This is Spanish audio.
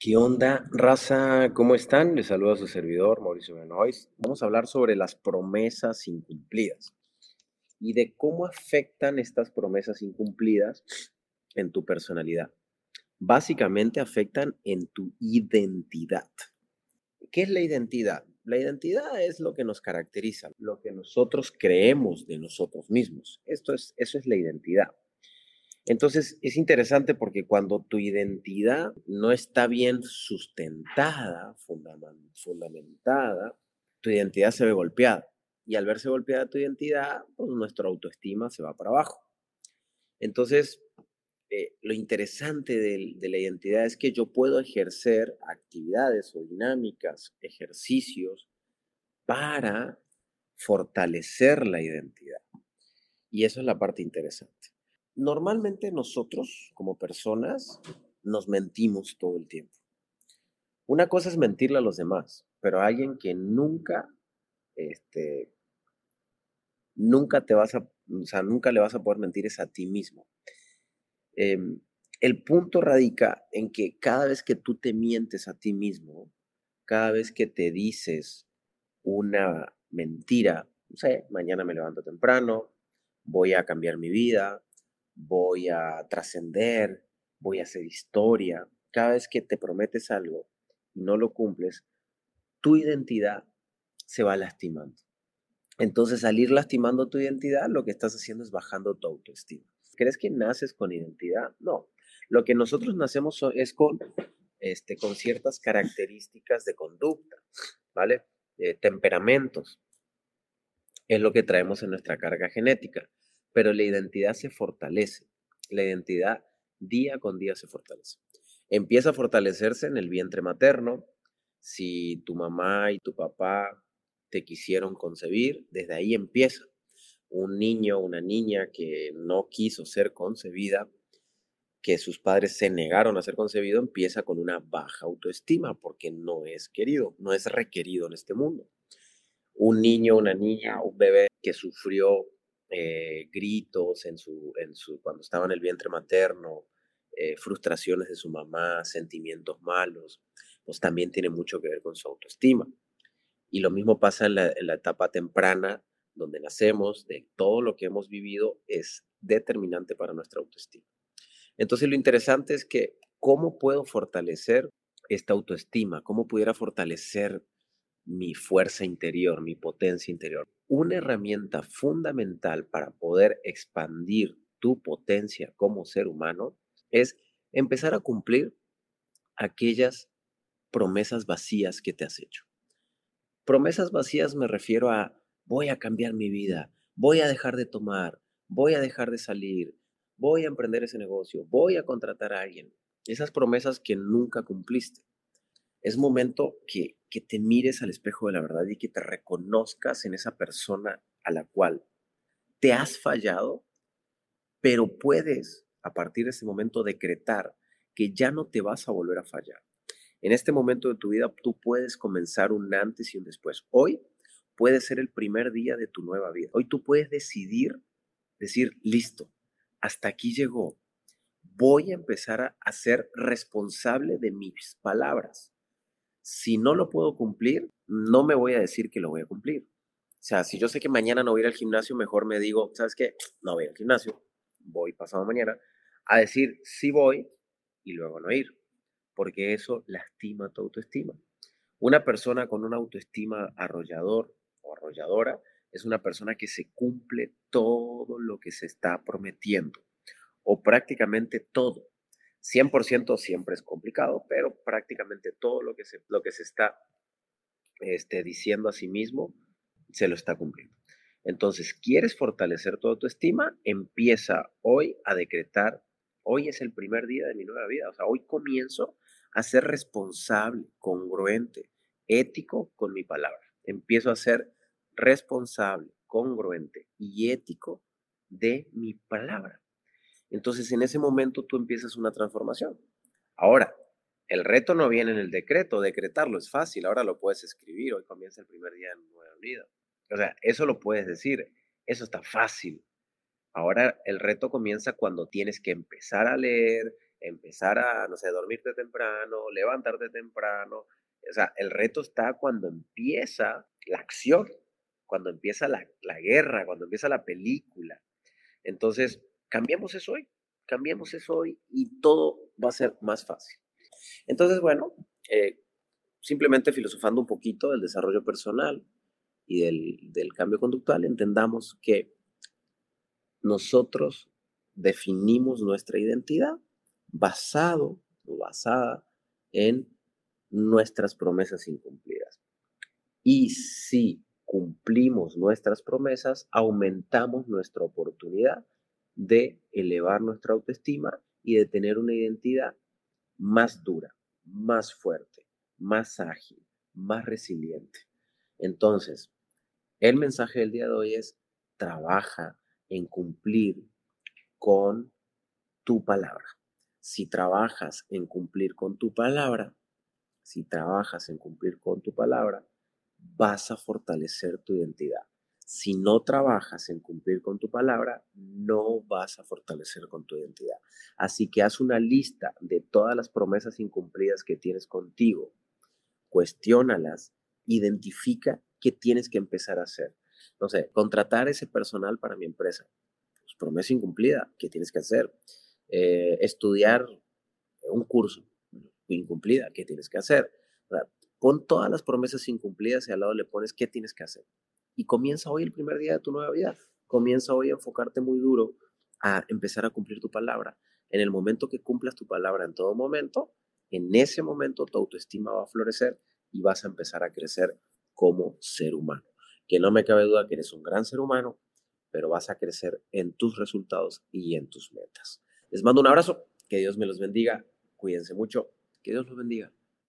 ¿Qué onda, raza? ¿Cómo están? Les saluda su servidor, Mauricio Benoist. Vamos a hablar sobre las promesas incumplidas y de cómo afectan estas promesas incumplidas en tu personalidad. Básicamente afectan en tu identidad. ¿Qué es la identidad? La identidad es lo que nos caracteriza, lo que nosotros creemos de nosotros mismos. Esto es, eso es la identidad. Entonces, es interesante porque cuando tu identidad no está bien sustentada, fundamentada, tu identidad se ve golpeada. Y al verse golpeada tu identidad, pues nuestra autoestima se va para abajo. Entonces, eh, lo interesante de, de, la identidad es que yo puedo ejercer actividades o dinámicas, ejercicios para fortalecer la identidad. Y eso es la parte interesante. Normalmente nosotros, como personas, nos mentimos todo el tiempo. Una cosa es mentirle a los demás, pero a alguien que nunca, este, nunca te vas a, o sea, nunca le vas a poder mentir es a ti mismo. Em, el punto radica en que cada vez que tú te mientes a ti mismo, cada vez que te dices una mentira, no sé, mañana me levanto temprano, voy a cambiar mi vida, voy a trascender, voy a hacer historia. Cada vez que te prometes algo y no lo cumples, tu identidad se va lastimando. Entonces, al ir lastimando tu identidad, lo que estás haciendo es bajando tu autoestima. ¿Crees que naces con identidad? No. Lo que nosotros nacemos es con, este, con ciertas características de conducta, ¿vale? temperamentos. Es lo que traemos en nuestra carga genética pero la identidad se fortalece. La identidad día con día se fortalece. Empieza a fortalecerse en el vientre materno. Si tu mamá y tu papá te quisieron concebir, desde ahí empieza. Un niño una niña que no quiso ser concebida, que sus padres se negaron a ser concebido, empieza con una baja autoestima porque no es querido, no es requerido en este mundo. Un niño, una niña, un bebé que sufrió eh, gritos en su, en su, cuando estaba en el vientre materno, eh, frustraciones de su mamá, sentimientos malos, pues también tiene mucho que ver con su autoestima. Y lo mismo pasa en la, en la etapa temprana, donde nacemos, de todo lo que hemos vivido es determinante para nuestra autoestima. Entonces lo interesante es que cómo puedo fortalecer esta autoestima, cómo pudiera fortalecer mi fuerza interior, mi potencia interior. Una herramienta fundamental para poder expandir tu potencia como ser humano es empezar a cumplir aquellas promesas vacías que te has hecho. Promesas vacías me refiero a voy a cambiar mi vida, voy a dejar de tomar, voy a dejar de salir, voy a emprender ese negocio, voy a contratar a alguien. Esas promesas que nunca cumpliste es momento que, que te mires al espejo de la verdad y que te reconozcas en esa persona a la cual te has fallado, pero puedes a partir de ese momento decretar que ya no te vas a volver a fallar. En este momento de tu vida tú puedes comenzar un antes y un después. Hoy puede ser el primer día de tu nueva vida. Hoy tú puedes decidir, decir, listo, hasta aquí llegó. Voy a empezar a ser responsable de mis palabras si no lo puedo cumplir, no me voy a decir que lo voy a cumplir. O sea, si yo sé que mañana no voy a ir al gimnasio, mejor me digo, ¿sabes qué? No voy al gimnasio, voy pasado mañana, a decir sí voy y luego no ir, porque eso lastima tu autoestima. Una persona con una autoestima arrollador o arrolladora es una persona que se cumple todo lo que se está prometiendo, o prácticamente todo. 100% siempre es complicado, pero prácticamente todo lo que se, lo que se está este, diciendo a sí mismo se lo está cumpliendo. Entonces, ¿quieres fortalecer tu autoestima? Empieza hoy a decretar, hoy es el primer día de mi nueva vida, o sea, hoy comienzo a ser responsable, congruente, ético con mi palabra. Empiezo a ser responsable, congruente y ético de mi palabra. Entonces, en ese momento tú empiezas una transformación. Ahora, el reto no viene en el decreto, decretarlo es fácil, ahora lo puedes escribir, hoy comienza el primer día en Nueva Unida. O sea, eso lo puedes decir, eso está fácil. Ahora el reto comienza cuando tienes que empezar a leer, empezar a, no sé, dormirte temprano, levantarte temprano. O sea, el reto está cuando empieza la acción, cuando empieza la, la guerra, cuando empieza la película. Entonces, cambiemos eso hoy, cambiemos eso hoy y todo va a ser más fácil. Entonces, bueno, eh, simplemente filosofando un poquito del desarrollo personal y del, del cambio conductual, entendamos que nosotros definimos nuestra identidad basado o basada en nuestras promesas incumplidas. Y si cumplimos nuestras promesas, aumentamos nuestra oportunidad de elevar nuestra autoestima y de tener una identidad más dura, más fuerte, más ágil, más resiliente. Entonces, el mensaje del día de hoy es, trabaja en cumplir con tu palabra. Si trabajas en cumplir con tu palabra, si trabajas en cumplir con tu palabra, vas a fortalecer tu identidad. Si no trabajas en cumplir con tu palabra, no vas a fortalecer con tu identidad. Así que haz una lista de todas las promesas incumplidas que tienes contigo, cuestiónalas, identifica qué tienes que empezar a hacer. No sé, contratar ese personal para mi empresa. Pues, promesa incumplida, ¿qué tienes que hacer? Eh, estudiar un curso incumplida, ¿qué tienes que hacer? pon todas las promesas incumplidas y al lado le pones qué tienes que hacer y comienza hoy el primer día de tu nueva vida. Comienza hoy a enfocarte muy duro a empezar a cumplir tu palabra. En el momento que cumplas tu palabra en todo momento, en ese momento tu autoestima va a florecer y vas a empezar a crecer como ser humano. Que no me cabe duda que eres un gran ser humano, pero vas a crecer en tus resultados y en tus metas. Les mando un abrazo, que Dios me los bendiga, cuídense mucho, que Dios los bendiga.